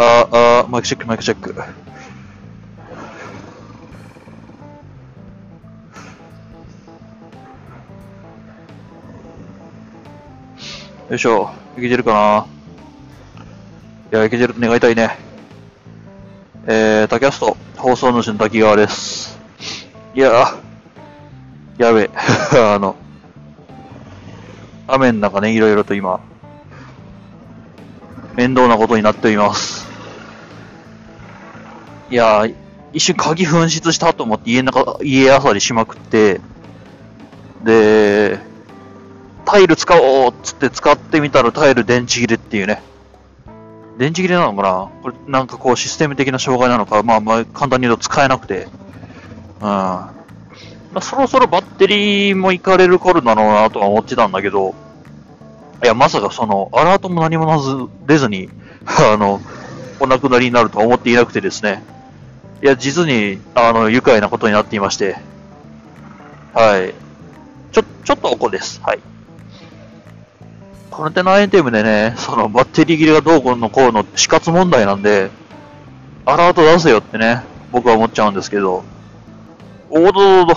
あーあー、マイクチェック、マイクチェック。よいしょ。いけてるかな？いや、いけてると願いたいね。えー、タキャスト、放送主の滝川です。いや、やべえ。あの、雨の中ね、いろいろと今、面倒なことになっています。いやー、一瞬鍵紛失したと思って家の中、家あさりしまくって、で、タイル使おうっつって使ってみたらタイル電池切れっていうね。電池切れなのかな？これなんかこうシステム的な障害なのか、まあまあ簡単に言うと使えなくて。うん。まあ、そろそろバッテリーもいかれる頃だろうなとは思ってたんだけど、いや、まさかその、アラートも何もなず、出ずに、あの、お亡くなりになるとは思っていなくてですね。いや、実に、あの、愉快なことになっていまして。はい。ちょ、ちょっとおこです。はい。この手のアイテムでね、そのバッテリー切れがどうこうのこうの死活問題なんで、アラート出せよってね、僕は思っちゃうんですけど、おーどどど、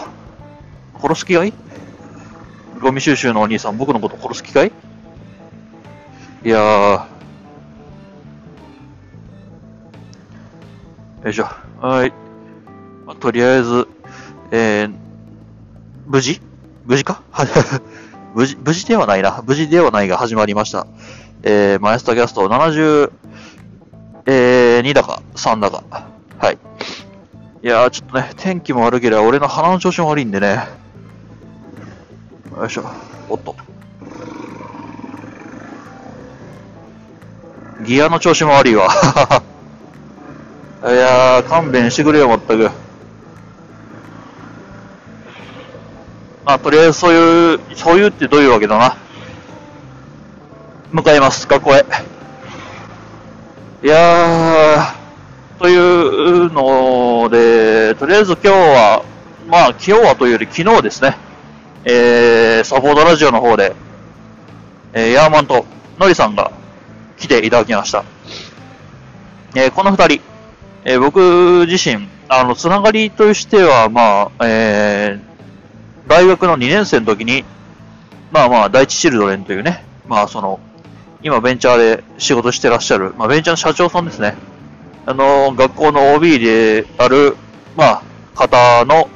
殺す気かい？ゴミ収集のお兄さん、僕のこと殺す気かい？いやー、よいしょ。はい。まあとりあえず、えー、無事？無事か？は 無事、無事ではないな。無事ではないが始まりました。えー、マイスターキャスト72えー、2だか3だか。はい。いやー、ちょっとね、天気も悪ければ俺の鼻の調子も悪いんでね。よいしょ。おっと。ギアの調子も悪いわ。いやー、勘弁してくれよ、まったく。まあ、とりあえずそういう、そういうってどういうわけだな。向かいます、学校へ。いやー、というので、とりあえず今日は、まあ、今日はというより昨日ですね、えー、サポートラジオの方で、えー、ヤーマンとノリさんが来ていただきました。えーこの二人、えー僕自身、あの、つながりとしては、まあ、えー大学の2年生の時に、まあまあ、第一チルドレンというね、まあその、今ベンチャーで仕事してらっしゃる、まあベンチャーの社長さんですね。あの、学校の OB である、まあ、方の、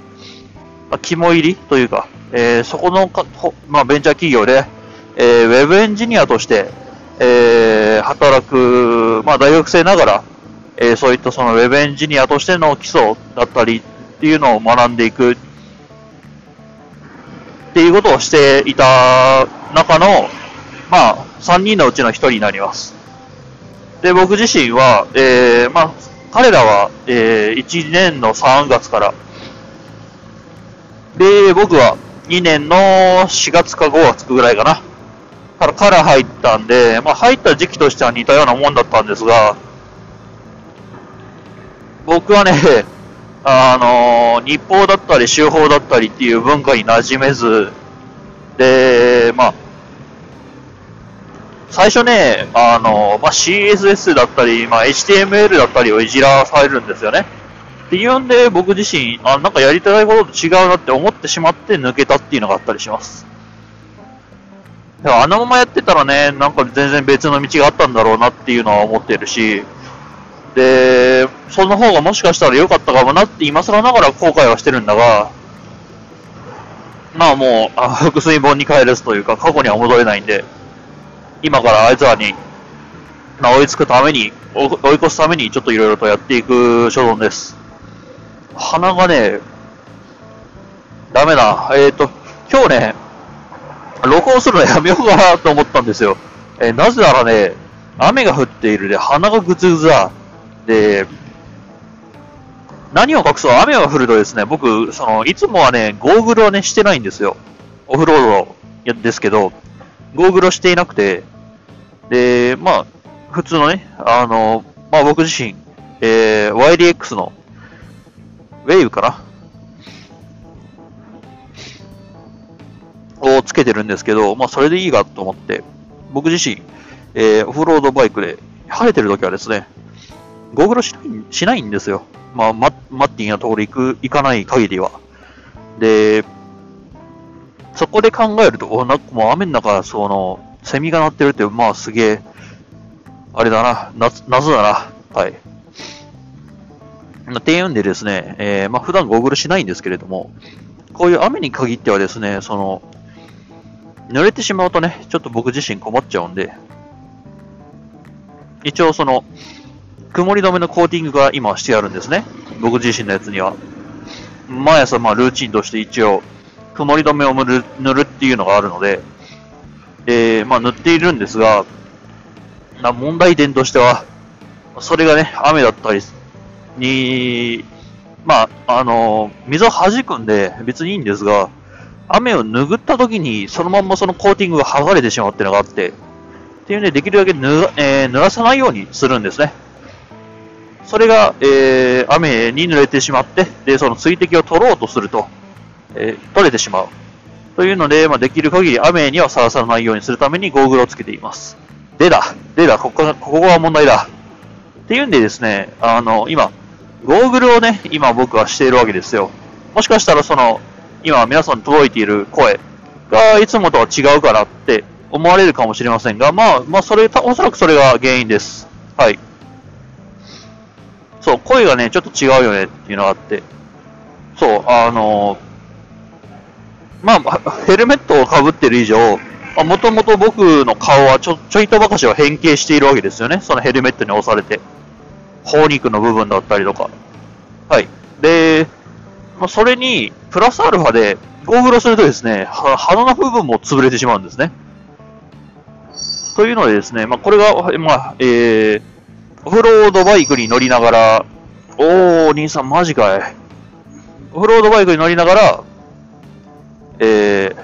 まあ、肝入りというか、えーそこのか、ほまあベンチャー企業で、えーウェブエンジニアとして、えー働く、まあ大学生ながら、えーそういったそのウェブエンジニアとしての基礎だったりっていうのを学んでいくっていうことをしていた中の、まあ、3人のうちの1人になります。で、僕自身は、えー、まあ、彼らは、えー、1年の3月から、で、僕は2年の4月か5月ぐらいかな。からから入ったんで、まあ、入った時期としては似たようなもんだったんですが、僕はね、あの日報だったり、週報だったりっていう文化に馴染めず、で、まあ、最初ね、あのまあ、CSS だったり、まあ、HTML だったりをいじらされるんですよね。っていうんで、僕自身、あ、なんかやりたいことと違うなって思ってしまって抜けたっていうのがあったりします。でもあのままやってたらね、なんか全然別の道があったんだろうなっていうのは思ってるし、で、その方がもしかしたら良かったかもなって今更ながら後悔はしてるんだが、まあもう、あ腹水本に帰れずというか過去には戻れないんで、今からあいつらに、まあ追いつくために、追い越すためにちょっといろいろとやっていく所存です。鼻がね、ダメだ。えっ、と、今日ね、録音するのやめようかなと思ったんですよ。えーなぜならね、雨が降っているで鼻がぐつぐつだ。で、何を隠そう、雨が降るとですね、僕、その、いつもはね、ゴーグルはね、してないんですよ。オフロードですけど、ゴーグルをしていなくて、で、まあ、普通のね、あの、まあ僕自身、えー、YDX の、ウェイブかな？をつけてるんですけど、まあそれでいいかと思って、僕自身、えーオフロードバイクで、晴れてる時はですね、ゴーグルしないしないんですよ。まあ、ママッティンのところ行く、行かない限りは。で、そこで考えると、おなんかもう雨の中、その、セミが鳴ってるって、まあすげえ、あれだな、夏、夏だな。はい。っていうんでですね、えー、まあ普段ゴーグルしないんですけれども、こういう雨に限ってはですね、その、濡れてしまうとね、ちょっと僕自身困っちゃうんで、一応その、曇り止めのコーティングが今してあるんですね。僕自身のやつには。毎朝まあルーチンとして一応、曇り止めを塗る塗るっていうのがあるので、え、まあ塗っているんですが、な問題点としては、それがね、雨だったりに、まあ、あの、水を弾くんで別にいいんですが、雨を拭った時にそのまんまそのコーティングが剥がれてしまうっていうのがあって、っていうね、できるだけぬ、えー、濡らさないようにするんですね。それが、えー、雨に濡れてしまって、で、その水滴を取ろうとすると、えー、取れてしまう。というので、まあ、できる限り雨にはさらさらないようにするためにゴーグルをつけています。でだ、でだ、ここがここが問題だ。っていうんでですね、あの、今、ゴーグルをね、今僕はしているわけですよ。もしかしたらその、今皆さんに届いている声がいつもとは違うからって思われるかもしれませんが、まあ、まあ、それ、おそらくそれが原因です。はい。そう、声がね、ちょっと違うよねっていうのがあって、そう、あのまあ、ヘルメットをかぶってる以上、もともと僕の顔はちょ、ちょいとばかしは変形しているわけですよね。そのヘルメットに押されて。頬肉の部分だったりとか。はい。で、まあ、それに、プラスアルファで、ゴーグルするとですね、鼻の部分も潰れてしまうんですね。というのでですね、まあ、これが、まあ、えー、オフロードバイクに乗りながら、おー、兄さんマジかい。オフロードバイクに乗りながら、えー、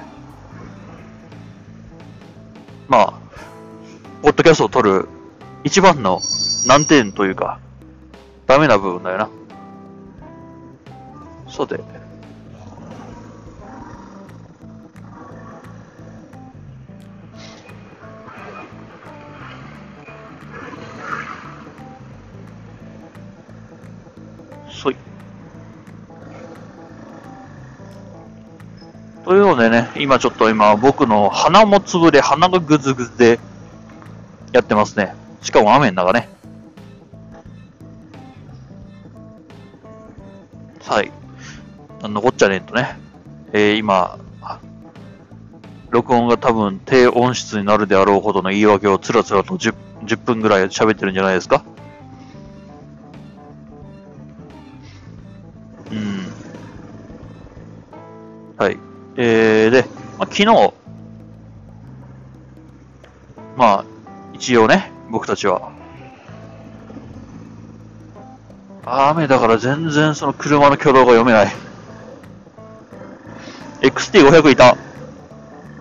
まあ、ポッドキャストを撮る一番の難点というか、ダメな部分だよな。そうそい。というのでね、今ちょっと今僕の鼻もつぶれ、鼻がぐずぐずでやってますね。しかも雨の中ね。はい。残っちゃねえとね。えー、今、録音が多分低音質になるであろうほどの言い訳をつらつらと 10, 10分ぐらい喋ってるんじゃないですかえー、で、まあ、昨日、まあ、一応ね、僕たちは、雨だから全然その車の挙動が読めない。XT500 いた。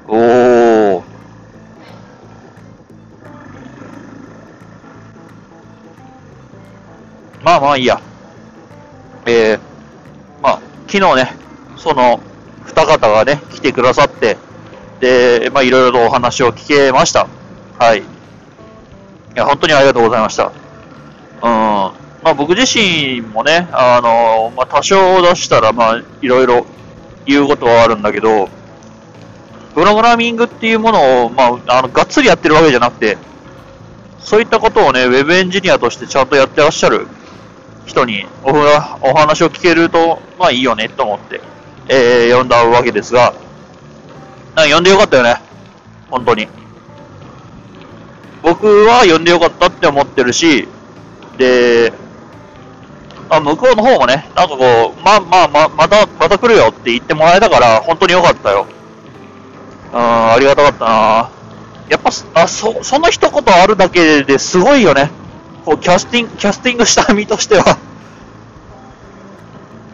おー。まあまあいいや。えー、まあ、昨日ね、その、二方がね、来てくださって、で、まあいろいろとお話を聞けました。はい。いや、本当にありがとうございました。うん。まあ僕自身もね、あの、まあ多少出したら、まあいろいろ言うことはあるんだけど、プログラミングっていうものを、まあ、あの、がっつりやってるわけじゃなくて、そういったことをね、ウェブエンジニアとしてちゃんとやってらっしゃる人におお話を聞けると、まあいいよねと思って、えー、呼んだわけですが、呼んでよかったよね。本当に。僕は呼んでよかったって思ってるし、で、あ向こうの方もね、なんかこう、まあまあま、また、また来るよって言ってもらえたから、本当によかったよ。うん、ありがたかったなやっぱ、あ、そ、その一言あるだけですごいよね。こう、キャスティング、キャスティングした身としては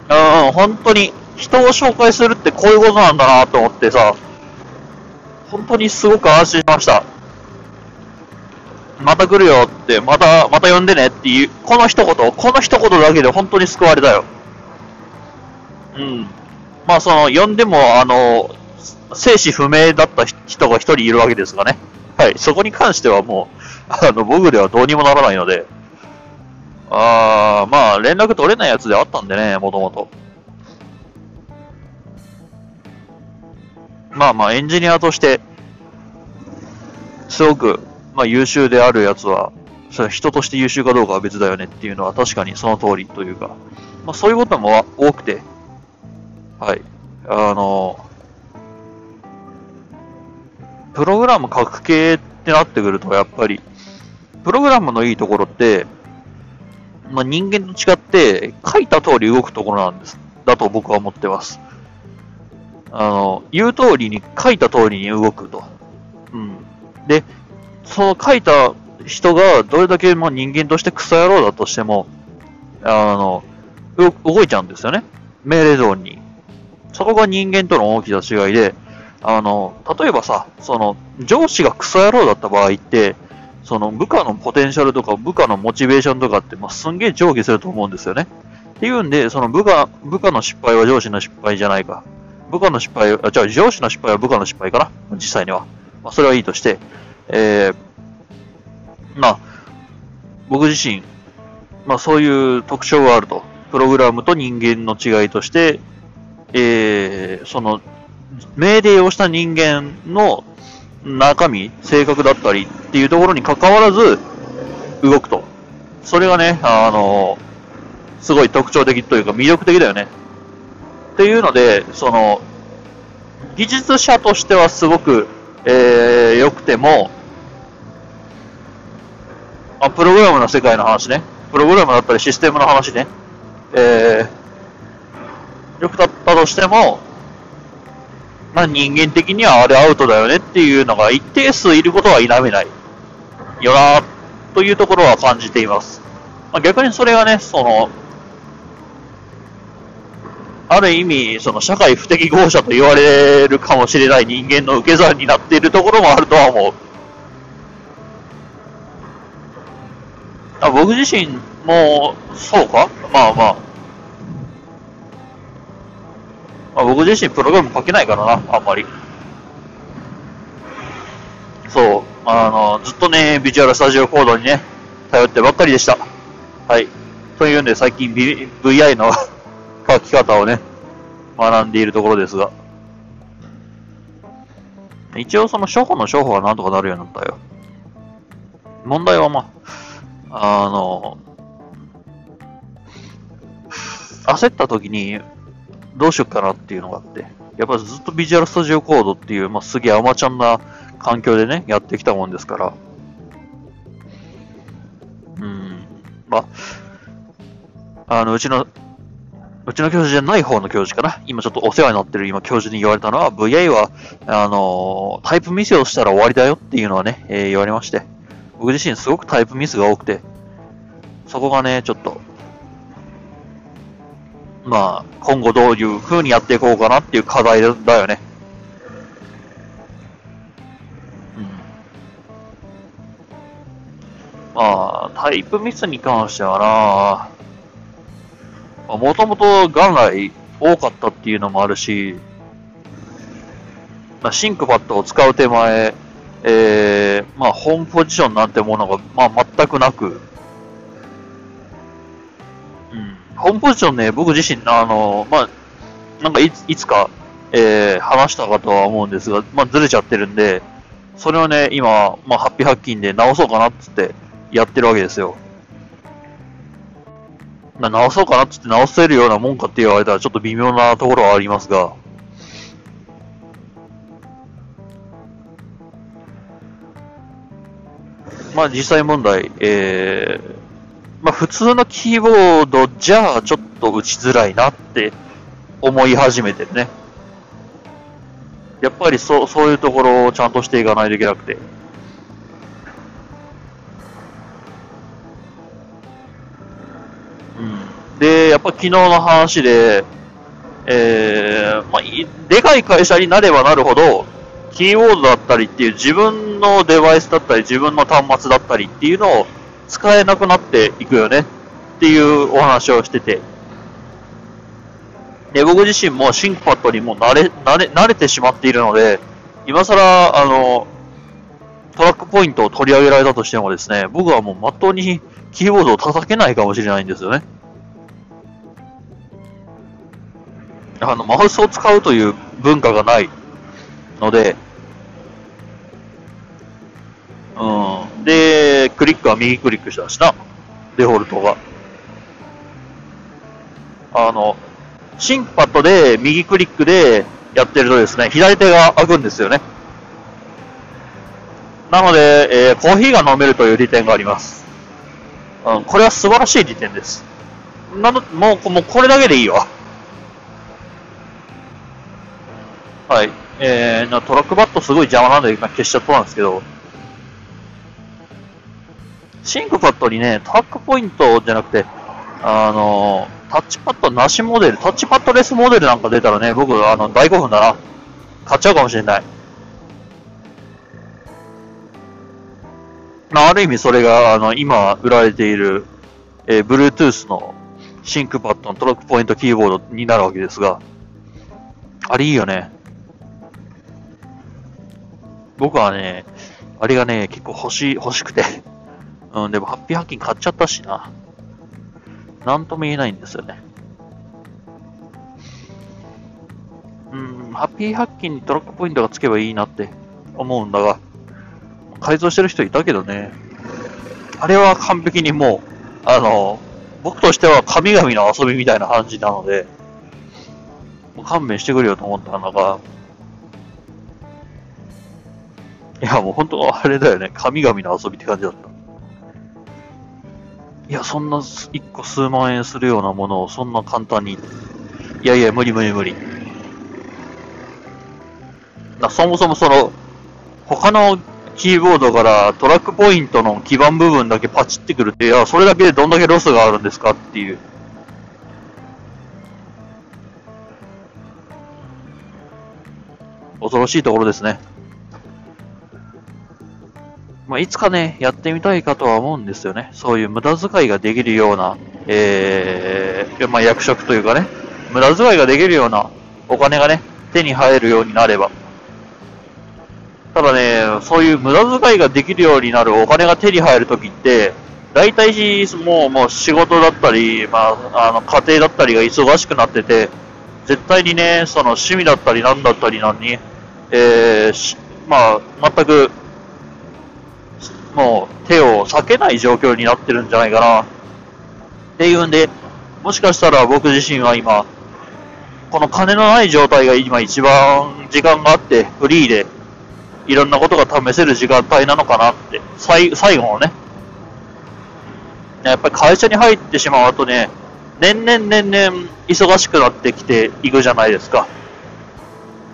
うん、本当に、人を紹介するってこういうことなんだなと思ってさ、本当にすごく安心しました。また来るよって、また、また呼んでねっていう、この一言、この一言だけで本当に救われたよ。うん。まあその、呼んでも、あの、生死不明だった人が一人いるわけですがね。はい。そこに関してはもう、あの、僕ではどうにもならないので、あー、まあ、連絡取れないやつであったんでね、もともと。まあまあ、エンジニアとして、すごく、まあ、優秀であるやつは、それは人として優秀かどうかは別だよねっていうのは確かにその通りというか、まあ、そういうことも多くて、はい。あの、プログラム書く系ってなってくると、やっぱり、プログラムのいいところって、まあ、人間と違って書いた通り動くところなんです。だと僕は思ってます。あの、言う通りに書いた通りに動くと。うん。で、その書いた人がどれだけまあ人間としてクソ野郎だとしても、あの、動いちゃうんですよね。命令通りに。そこが人間との大きな違いで、あの、例えばさ、その、上司がクソ野郎だった場合って、その部下のポテンシャルとか部下のモチベーションとかって、まあ、すんげえ上下すると思うんですよね。っていうんで、その部下、部下の失敗は上司の失敗じゃないか。部下の失敗、あ、じゃあ上司の失敗は部下の失敗かな？実際には。まあ、それはいいとして、えー、まあ、僕自身、まあそういう特徴があると。プログラムと人間の違いとして、えー、その、命令をした人間の中身、性格だったりっていうところに関わらず、動くと。それがね、あの、すごい特徴的というか魅力的だよね。っていうので、その、技術者としてはすごく、えー、良くても、あ、プログラムの世界の話ね。プログラムだったりシステムの話ね。えー、良くだったとしても、まあ人間的にはあれアウトだよねっていうのが一定数いることは否めないよなというところは感じています。まあ、逆にそれがね、その、ある意味、その社会不適合者と言われるかもしれない人間の受け算になっているところもあるとは思う。あ僕自身もそうか？まあまあ。まあ、僕自身プログラム書けないからな、あんまり。そう。あの、ずっとね、ビジュアルスタジオコードにね、頼ってばっかりでした。はい。というんで、最近、v、VI の書き方をね、学んでいるところですが。一応その初歩の初歩はなんとかなるようになったよ。問題はまあ、あの、焦った時に、どうしよっかなっていうのがあって、やっぱりずっとビジュアルスタジオコードっていう、まあ、すげえアマちゃんな環境でね、やってきたもんですから、うん、まあ、あの、うちの、うちの教授じゃない方の教授かな。今ちょっとお世話になってる今教授に言われたのは、VI は、あのタイプミスをしたら終わりだよっていうのはね、えー、言われまして。僕自身すごくタイプミスが多くて、そこがね、ちょっと、まあ、今後どういう風にやっていこうかなっていう課題だよね。うん。まあ、タイプミスに関してはな、もともと元来多かったっていうのもあるし、まあ、シンクパッドを使う手前、えー、まあ、ホームポジションなんてものが、まあ、全くなく、うんホームポジションね、僕自身、あの、まあ、なんかいついつか、えー、話したかとは思うんですが、まあ、ずれちゃってるんで、それをね、今、まあ、ハッピーハッキンで直そうかなっつってやってるわけですよ。まあ、直そうかなっつって直せるようなもんかって言われたらちょっと微妙なところはありますが、まあ実際問題、えー、まあ普通のキーボードじゃあちょっと打ちづらいなって思い始めてるね。やっぱりそ、そういうところをちゃんとしていかないといけなくて。で、やっぱ昨日の話で、えー、まあ、でかい会社になればなるほど、キーボードだったりっていう自分のデバイスだったり自分の端末だったりっていうのを使えなくなっていくよねっていうお話をしてて。で、僕自身もシンクパッドにも慣れ、慣れ、慣れてしまっているので、今更、あの、トラックポイントを取り上げられたとしてもですね、僕はもうまっとうにキーボードを叩けないかもしれないんですよね。あの、マウスを使うという文化がないので、うん。で、クリックは右クリックしたしな。デフォルトが。あの、シンクパッドで右クリックでやってるとですね、左手が開くんですよね。なので、えー、コーヒーが飲めるという利点があります。うん、これは素晴らしい利点です。なの、もう、もうこれだけでいいわ。はい。えー、トラックパッドすごい邪魔なんで今消しちゃったんですけど、 ThinkPad にね、 TrackPoint じゃなくて、あのタッチパッドなしモデル、タッチパッドレスモデルなんか出たらね、僕、あの、大興奮だな。買っちゃうかもしれない。まあ、ある意味それが、あの、今売られている、えー、Bluetooth のシンクパッドのトラックポイントキーボードになるわけですが、あれいいよね。僕はね、あれがね、結構欲し、欲しくて。うん、でもハッピーハッキン買っちゃったしな。なんとも言えないんですよね。うん、ハッピーハッキンにトラックポイントがつけばいいなって思うんだが、改造してる人いたけどね。あれは完璧にもう、あの、僕としては神々の遊びみたいな感じなので、もう勘弁してくれよと思ったのが、いや、もう本当あれだよね。神々の遊びって感じだった。いや、そんな一個数万円するようなものをそんな簡単に。いやいや、無理無理無理。だそもそもその、他のキーボードからトラックポイントの基板部分だけパチってくるって、いや、それだけでどんだけロスがあるんですかっていう。恐ろしいところですね。まあ、いつかね、やってみたいかとは思うんですよね。そういう無駄遣いができるような、えー、まあ、役職というかね、無駄遣いができるようなお金がね、手に入るようになれば。ただね、そういう無駄遣いができるようになるお金が手に入るときって、大体もう、もう仕事だったり、まあ、あの、家庭だったりが忙しくなってて、絶対にね、その趣味だったりなんだったりなんに、えー、まあ、全くもう手を避けない状況になってるんじゃないかな。っていうんで、もしかしたら僕自身は今、この金のない状態が今一番時間があってフリーでいろんなことが試せる時間帯なのかなって、最最後のね。やっぱり会社に入ってしまうとね、年々年々忙しくなってきていくじゃないですか。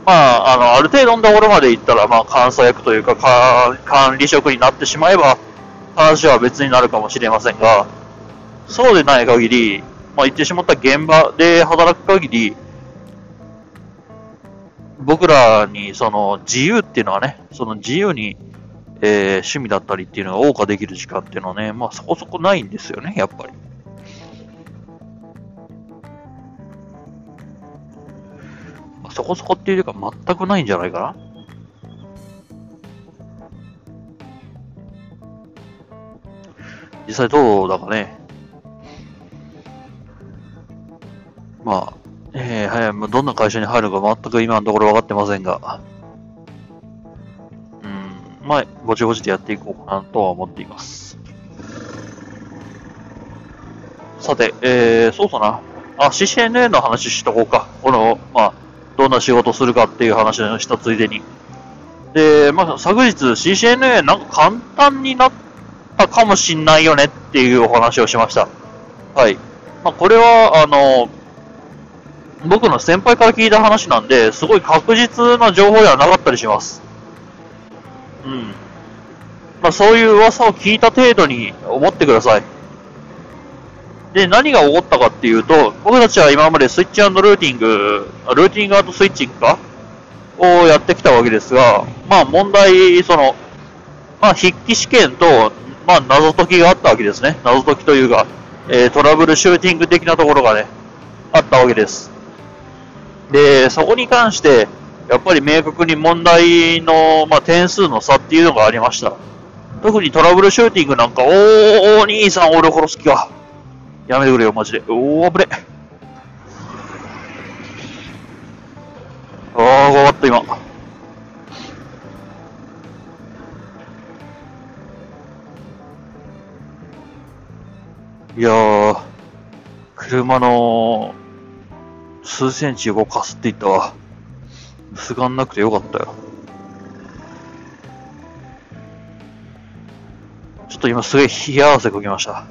まあ、あの、ある程度のところまで行ったら、まあ、監査役というか、管理職になってしまえば、話は別になるかもしれませんが、そうでない限り、まあ、言ってしまった現場で働く限り、僕らにその自由っていうのはね、その自由に、えー、趣味だったりっていうのが謳歌できる時間っていうのはね、まあそこそこないんですよね、やっぱり。そこそこっていうか全くないんじゃないかな？実際どうだかね。まあ、えー、はい、どんな会社に入るか全く今のところ分かってませんが、うん、まあ、ぼちぼちでやっていこうかなとは思っています。さて、えー、そうだな。あ、CCNA の話しとこうか。この、まあ、どんな仕事するかっていう話をしたついでに。で、まあ、昨日 CCNA なんか簡単になったかもしんないよねっていうお話をしました。はい。まあ、これは、あの、僕の先輩から聞いた話なんで、すごい確実な情報ではなかったりします。うん。まあ、そういう噂を聞いた程度に思ってください。で、何が起こったかっていうと、僕たちは今までスイッチルーティング、ルーティングスイッチングかをやってきたわけですが、まあ問題、その、まあ筆記試験と、まあ謎解きがあったわけですね。謎解きというか、えー、トラブルシューティング的なところがね、あったわけです。で、そこに関して、やっぱり明確に問題の、まあ、点数の差っていうのがありました。特にトラブルシューティングなんか、おー、お兄さん、俺を殺す気か。やめてくれよ、マジで。おー、危ね。あー、終わった、今。いやー、車の数センチ動かすって言ったわ。すがんなくてよかったよ。ちょっと今すげえ冷や汗かきました。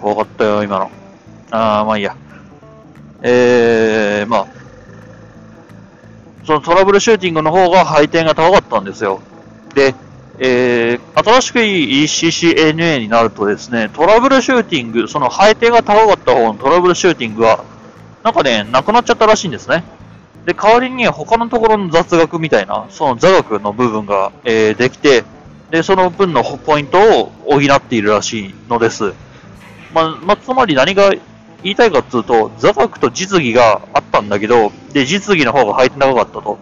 怖かったよ、今の。あー、まあいいや。えー、まあ、そのトラブルシューティングの方が配点が高かったんですよ。で、えー、新しく ECCNA になるとですね、トラブルシューティング、その配点が高かった方のトラブルシューティングは、なんかね、なくなっちゃったらしいんですね。で、代わりに他のところの雑学みたいな、その座学の部分が、えー、できて、で、その分のポイントを補っているらしいのです。まあ、まあ、つまり何が言いたいかっていうと、座学と実技があったんだけど、で、実技の方が配点高かったと。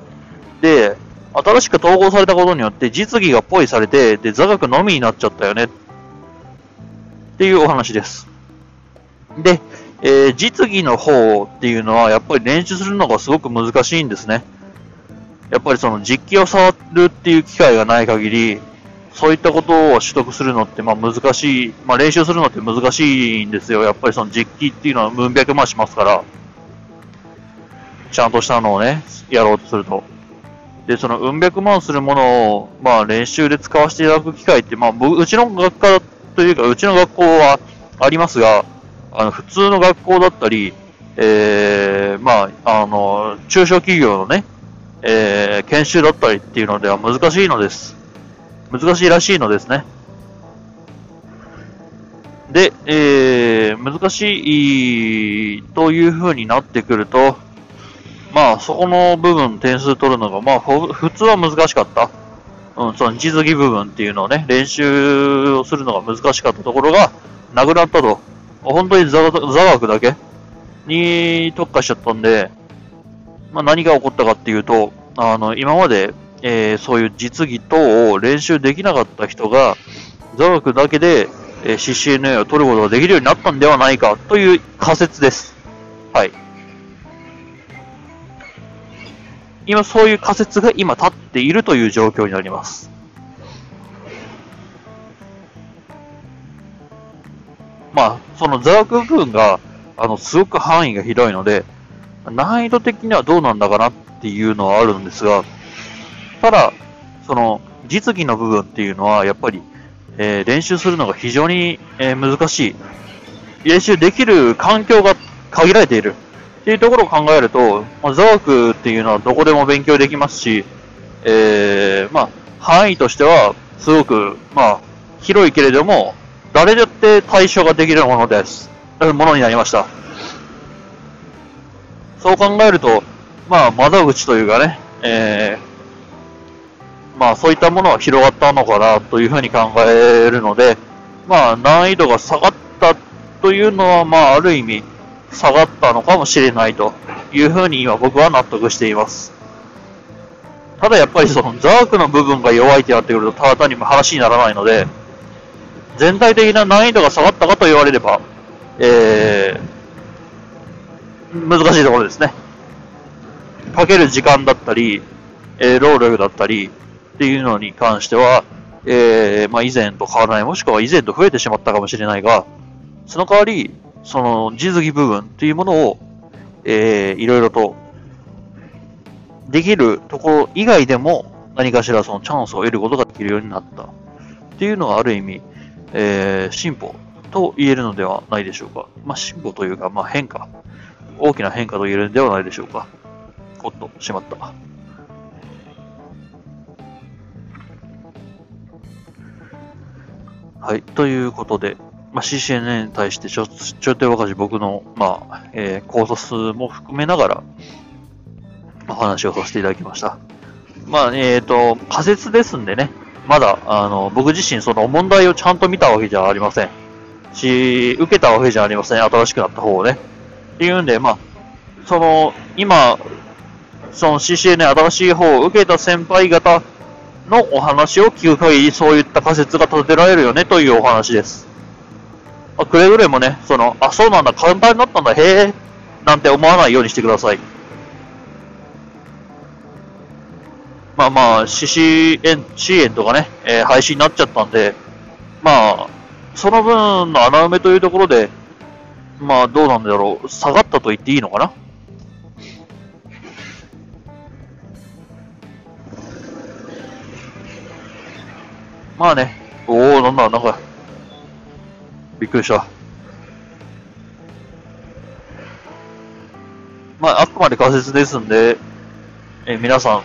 で、新しく統合されたことによって実技がポイされて、で、座学のみになっちゃったよね。っていうお話です。で、えー、実技の方っていうのは、やっぱり練習するのがすごく難しいんですね。やっぱりその実機を触るっていう機会がない限り、そういったことを取得するのって、まあ難しい、まあ練習するのって難しいんですよ。やっぱりその実機っていうのは分百万しますから、ちゃんとしたのをね、やろうとすると。で、その、うん百万するものを、まあ、練習で使わせていただく機会って、まあ、うちの学科というか、うちの学校はありますが、あの、普通の学校だったり、えー、まあ、あの、中小企業のね、えー、研修だったりっていうのでは難しいのです。難しいらしいのですね。で、えー、難しいという風になってくると、まあ、そこの部分点数取るのが、まあ、普通は難しかった。うん、その実技部分っていうのをね、練習をするのが難しかったところが、なくなったと。本当に座座学だけ？に特化しちゃったんで、まあ、何が起こったかっていうと、あの、今まで、えー、そういう実技等を練習できなかった人が、座学だけで、えー、CCNA を取ることができるようになったんではないかという仮説です。はい。今そういう仮説が今立っているという状況になります。まあ、その座学部分が、あの、すごく範囲が広いので、難易度的にはどうなんだかなっていうのはあるんですが、ただ、その、実技の部分っていうのは、やっぱり、えー、練習するのが非常に、えー、難しい。練習できる環境が限られている。っていうところを考えると、まあ、座学っていうのはどこでも勉強できますし、えー、まあ、範囲としては、すごく、まあ、広いけれども、誰だって対処ができるものです。ものになりました。そう考えると、まあ、窓口というかね、えー、まあ、そういったものは広がったのかなというふうに考えるので、まあ、難易度が下がったというのは、まあ、ある意味、下がったのかもしれないというふうに今僕は納得しています。ただやっぱりそのザークの部分が弱いってなってくるとただ単に話にならないので、全体的な難易度が下がったかと言われれば、えー、難しいところですね。かける時間だったり、えー、労力だったりっていうのに関しては、えー、まあ以前と変わらない、もしくは以前と増えてしまったかもしれないが、その代わり、その実技部分っていうものを、えー、いろいろとできるところ以外でも何かしらそのチャンスを得ることができるようになったっていうのはある意味、えー、進歩と言えるのではないでしょうか。まあ、進歩というか、まあ、変化。大きな変化と言えるのではないでしょうか。おっと、しまった。はい。ということで、まあ、CCNA に対してちょ、ちょいと若し僕の、まあ、えー、考察も含めながら、お話をさせていただきました。まあ、えっ、ー、と、仮説ですんでね、まだ、あの、僕自身その問題をちゃんと見たわけじゃありません。し、受けたわけじゃありません。新しくなった方をね。っていうんで、まあ、その、今、その CCN 新しい方を受けた先輩方のお話を聞く限り、そういった仮説が立てられるよねというお話です。あくれぐれもね、その、あ、そうなんだ、簡単になったんだ、へえ、なんて思わないようにしてください。まあまあ、CC 円、支援とかね、えー、廃止になっちゃったんで、まあ、その分の穴埋めというところで、まあどうなんだろう、下がったと言っていいのかな？まあね、おお、なんだ、なんか、びっくりした。まあ、あくまで仮説ですんで、え皆さん、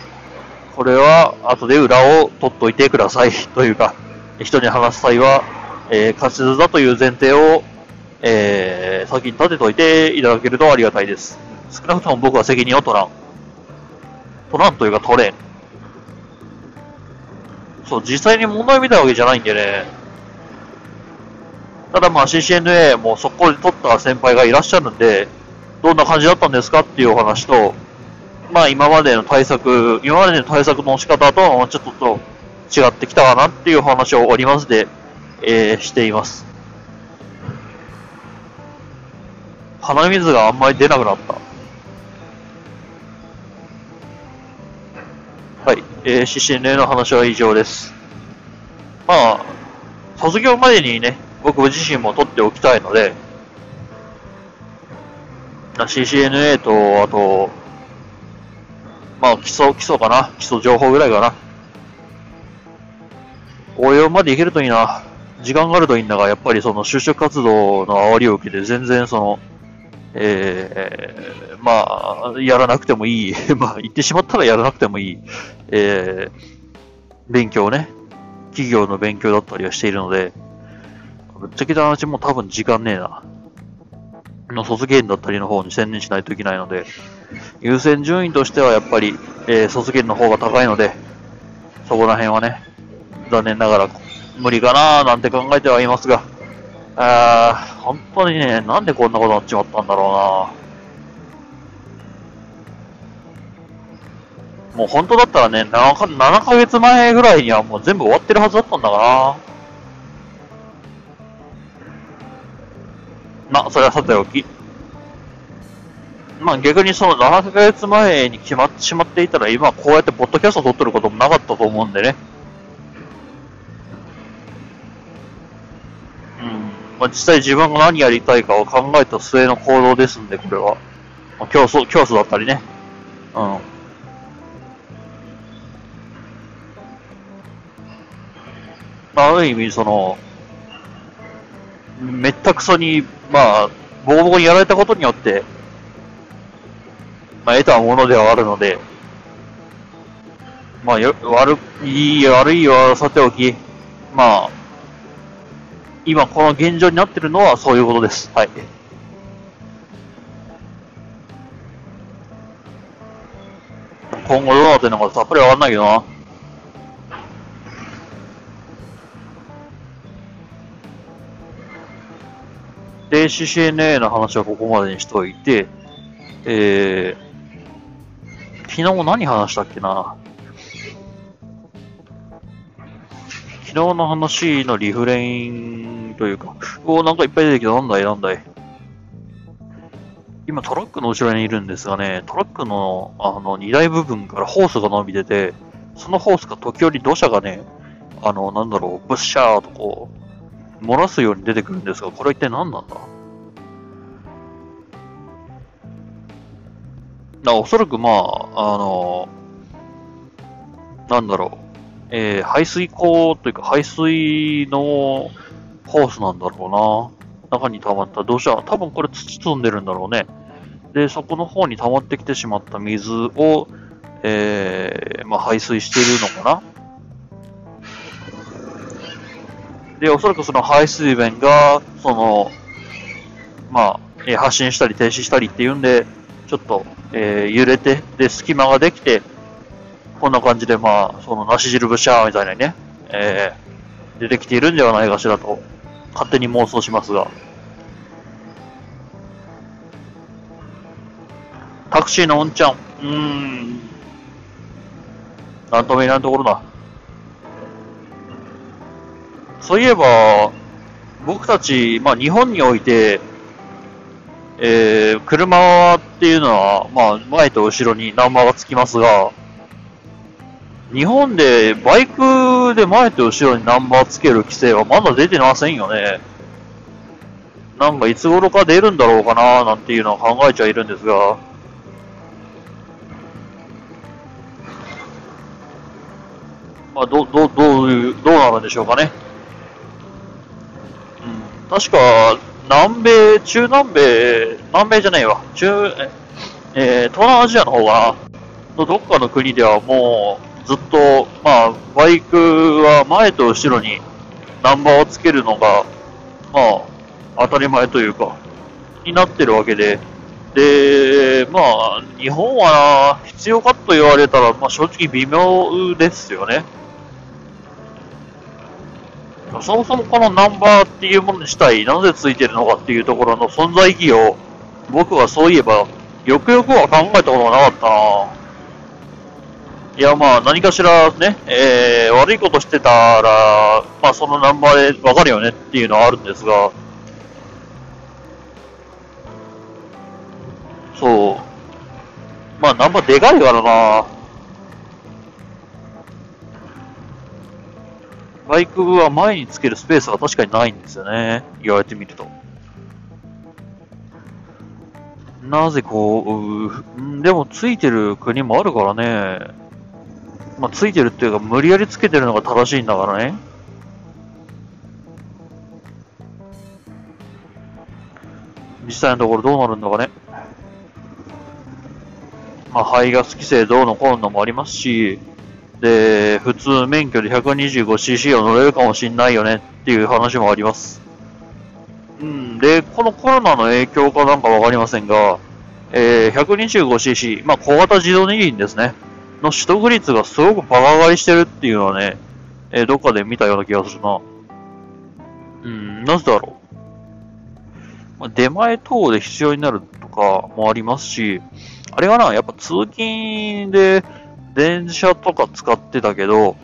これは後で裏を取っといてください。というか、人に話す際は、えー仮説だという前提を、えー先に立てといていただけるとありがたいです。少なくとも僕は責任を取らん。取らんというか取れん。そう、実際に問題見たわけじゃないんでね。ただまあ CCNA も速攻で取った先輩がいらっしゃるんで、どんな感じだったんですかっていうお話と、まあ今までの対策、今までの対策の仕方とはちょっと違ってきたかなっていう話を織り交ぜて、えーしています。鼻水があんまり出なくなった。はい、えー、CCNA の話は以上です。まあ、卒業までにね、僕自身も取っておきたいので、CCNA と、あと、まあ、基礎、基礎かな？基礎情報ぐらいかな？応用までいけるといいな。時間があるといいんだが、やっぱりその就職活動の煽りを受けて、全然その、えー、まあ、やらなくてもいい。まあ、言ってしまったらやらなくてもいい。えー、勉強ね。企業の勉強だったりはしているので、ぶっちゃけた話も多分時間ねえな。の卒業だったりの方に専念しないといけないので、優先順位としてはやっぱり、えー卒業の方が高いので、そこら辺はね、残念ながら無理かなーなんて考えてはいますが、あー、本当にね、なんでこんなことになっちまったんだろうなもう本当だったらね、7か ,7 ヶ月前ぐらいにはもう全部終わってるはずだったんだからな。まあ、それはさておき。まあ逆にその7ヶ月前に決まってしまっていたら、今こうやってポッドキャスト撮ってることもなかったと思うんでね。うん。まあ実際自分が何やりたいかを考えた末の行動ですんで、これは。まあ、競争、競争だったりね。うん。あ、る意味、その、めったくそに、まあ、ボコボコにやられたことによって、まあ、得たものではあるので、まあ、よ悪いい、悪いはさておき、まあ、今この現状になってるのはそういうことです。はい。今後どうなってるのかさっぱりわかんないけどな。で、CCNA の話はここまでにしておいて、えー、昨日何話したっけな？昨日の話のリフレインというか、おなんかいっぱい出てきた。なんだい？なんだい？今トラックの後ろにいるんですがね、トラックのあの荷台部分からホースが伸びてて、そのホースが時折土砂がね、あの、なんだろう、ブッシャーとこう、漏らすように出てくるんですが、これは一体何なんだ？なおそらくまあ、あの、なんだろう、えー排水口というか排水のホースなんだろうな。中に溜まった土砂、多分これ土積んでるんだろうね。で、そこの方に溜まってきてしまった水を、えーまあ、排水しているのかな。で、おそらくその排水弁が、その、まあ、え発進したり停止したりっていうんで、ちょっと、えー揺れて、で、隙間ができて、こんな感じで、まあ、その、梨汁ブシャーみたいなね、えー出てきているんではないかしらと、勝手に妄想しますが。タクシーのうんちゃん。ううーん。なんとも言えないところだ。そういえば、僕たち、まあ日本において、えー、車っていうのは、まあ前と後ろにナンバーがつきますが、日本でバイクで前と後ろにナンバーつける規制はまだ出てませんよね。なんかいつ頃か出るんだろうかななんていうのは考えちゃいるんですが、まあ、ど、ど、どういう、どうなるんでしょうかね。確か、南米、中南米、南米じゃないわ。中、えー、東南アジアの方かな。のどっかの国ではもう、ずっと、まあ、バイクは前と後ろにナンバーをつけるのが、まあ、当たり前というか、になってるわけで、で、まあ、日本は、必要かと言われたら、まあ、正直微妙ですよね。そもそもこのナンバーっていうもの自体、なぜついてるのかっていうところの存在意義を、僕はそういえば、よくよくは考えたことがなかったな。いや、まあ、何かしらね、えー、悪いことしてたら、まあ、そのナンバーでわかるよねっていうのはあるんですが、そう。まあ、ナンバーでかいからな。バイクは前につけるスペースが確かにないんですよね。言われてみると。なぜこう、うんでもついてる国もあるからね。まあ、ついてるっていうか、無理やりつけてるのが正しいんだからね。実際のところどうなるんだかね。まあ、排ガス規制どうのこうのもありますし、で、普通免許で 125cc を乗れるかもしんないよねっていう話もあります。うん、で、このコロナの影響かなんかわかりませんが、えー、125cc、まあ、小型自動二輪ですね、の取得率がすごくバカ上がりしてるっていうのはね、えー、どっかで見たような気がするな。うん、なぜだろう。まあ、出前等で必要になるとかもありますし、あれはな、やっぱ通勤で電車とか使ってたけど、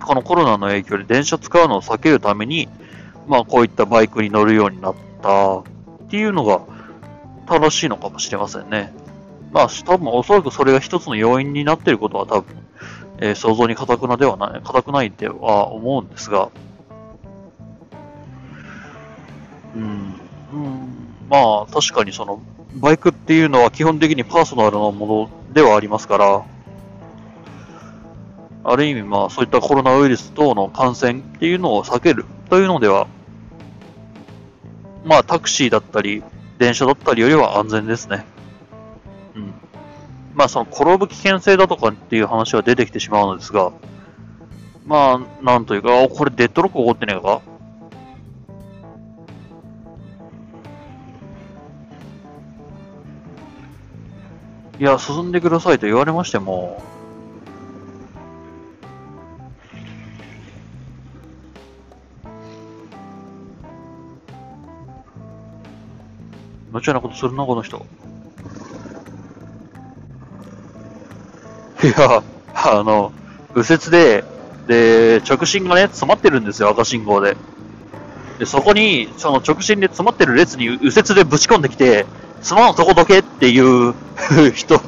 このコロナの影響で電車使うのを避けるために、まあこういったバイクに乗るようになったっていうのが正しいのかもしれませんね。まあ多分おそらくそれが一つの要因になっていることは多分、えー、想像に固くなではない、固くないでは思うんですが、うん、うん、まあ確かにそのバイクっていうのは基本的にパーソナルなものではありますから、ある意味、まあ、そういったコロナウイルス等の感染っていうのを避けるというのでは、まあ、タクシーだったり、電車だったりよりは安全ですね。うん。まあ、その、転ぶ危険性だとかっていう話は出てきてしまうのですが、まあ、なんというか、これデッドロック起こってねえか？いや、進んでくださいと言われましても、無茶なことするな、この人。いや、あの、右折で、で、直進がね、詰まってるんですよ、赤信号で。で、そこに、その直進で詰まってる列に右折でぶち込んできて、すまんとこどけっていう 人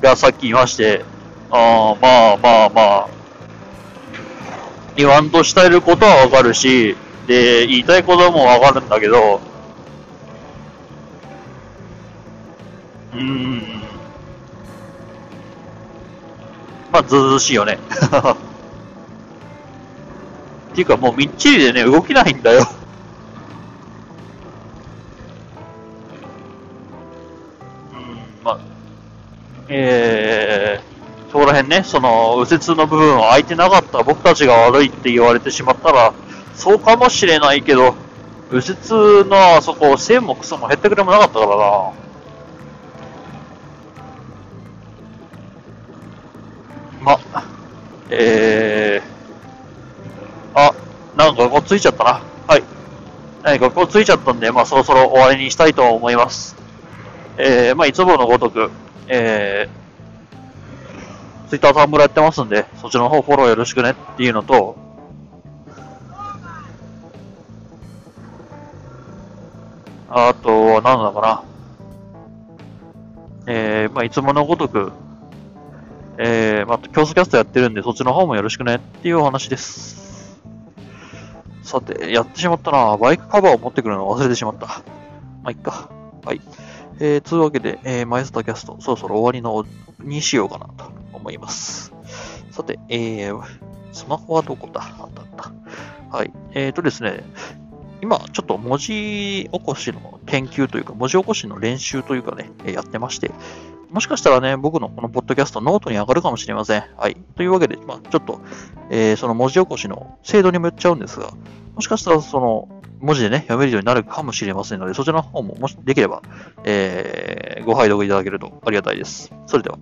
がさっきいまして、あまあまあまあ、言わんとしたいることはわかるし、で、言いたいこともわかるんだけど、うーん。まあ、ずうずしいよね。っていうか、もうみっちりでね、動きないんだよ。えー、そこら辺ね、その、右折の部分は空いてなかった僕たちが悪いって言われてしまったら、そうかもしれないけど、右折のあそこ、線もクソも減ってくれもなかったからな。ま、えー、あ、なんか学校ついちゃったな。はい。はい、学校ついちゃったんで、まあそろそろ終わりにしたいと思います。えー、まあいつものごとく、えー、ツイッタータンブラやってますんで、そっちの方フォローよろしくねっていうのと、あとは何だかな。えー、まあ、いつものごとく、えー、まあ、競争キャストやってるんで、そっちの方もよろしくねっていうお話です。さて、やってしまったな。バイクカバーを持ってくるの忘れてしまった。まあ、いっか。はい。えー、というわけで、えー、マイスターキャスト、そろそろ終わりのにしようかなと思います。さて、えー、スマホはどこだ？あったあった。はい。えーとですね、今、ちょっと文字起こしの研究というか、文字起こしの練習というかね、やってまして、もしかしたらね、僕のこのポッドキャストノートに上がるかもしれません。はい。というわけで、まあ、ちょっと、えー、その文字起こしの精度にもよっちゃうんですが、もしかしたらその文字でね、読めるようになるかもしれませんので、そちらの方ももしできれば、えー、ご配読いただけるとありがたいです。それでは。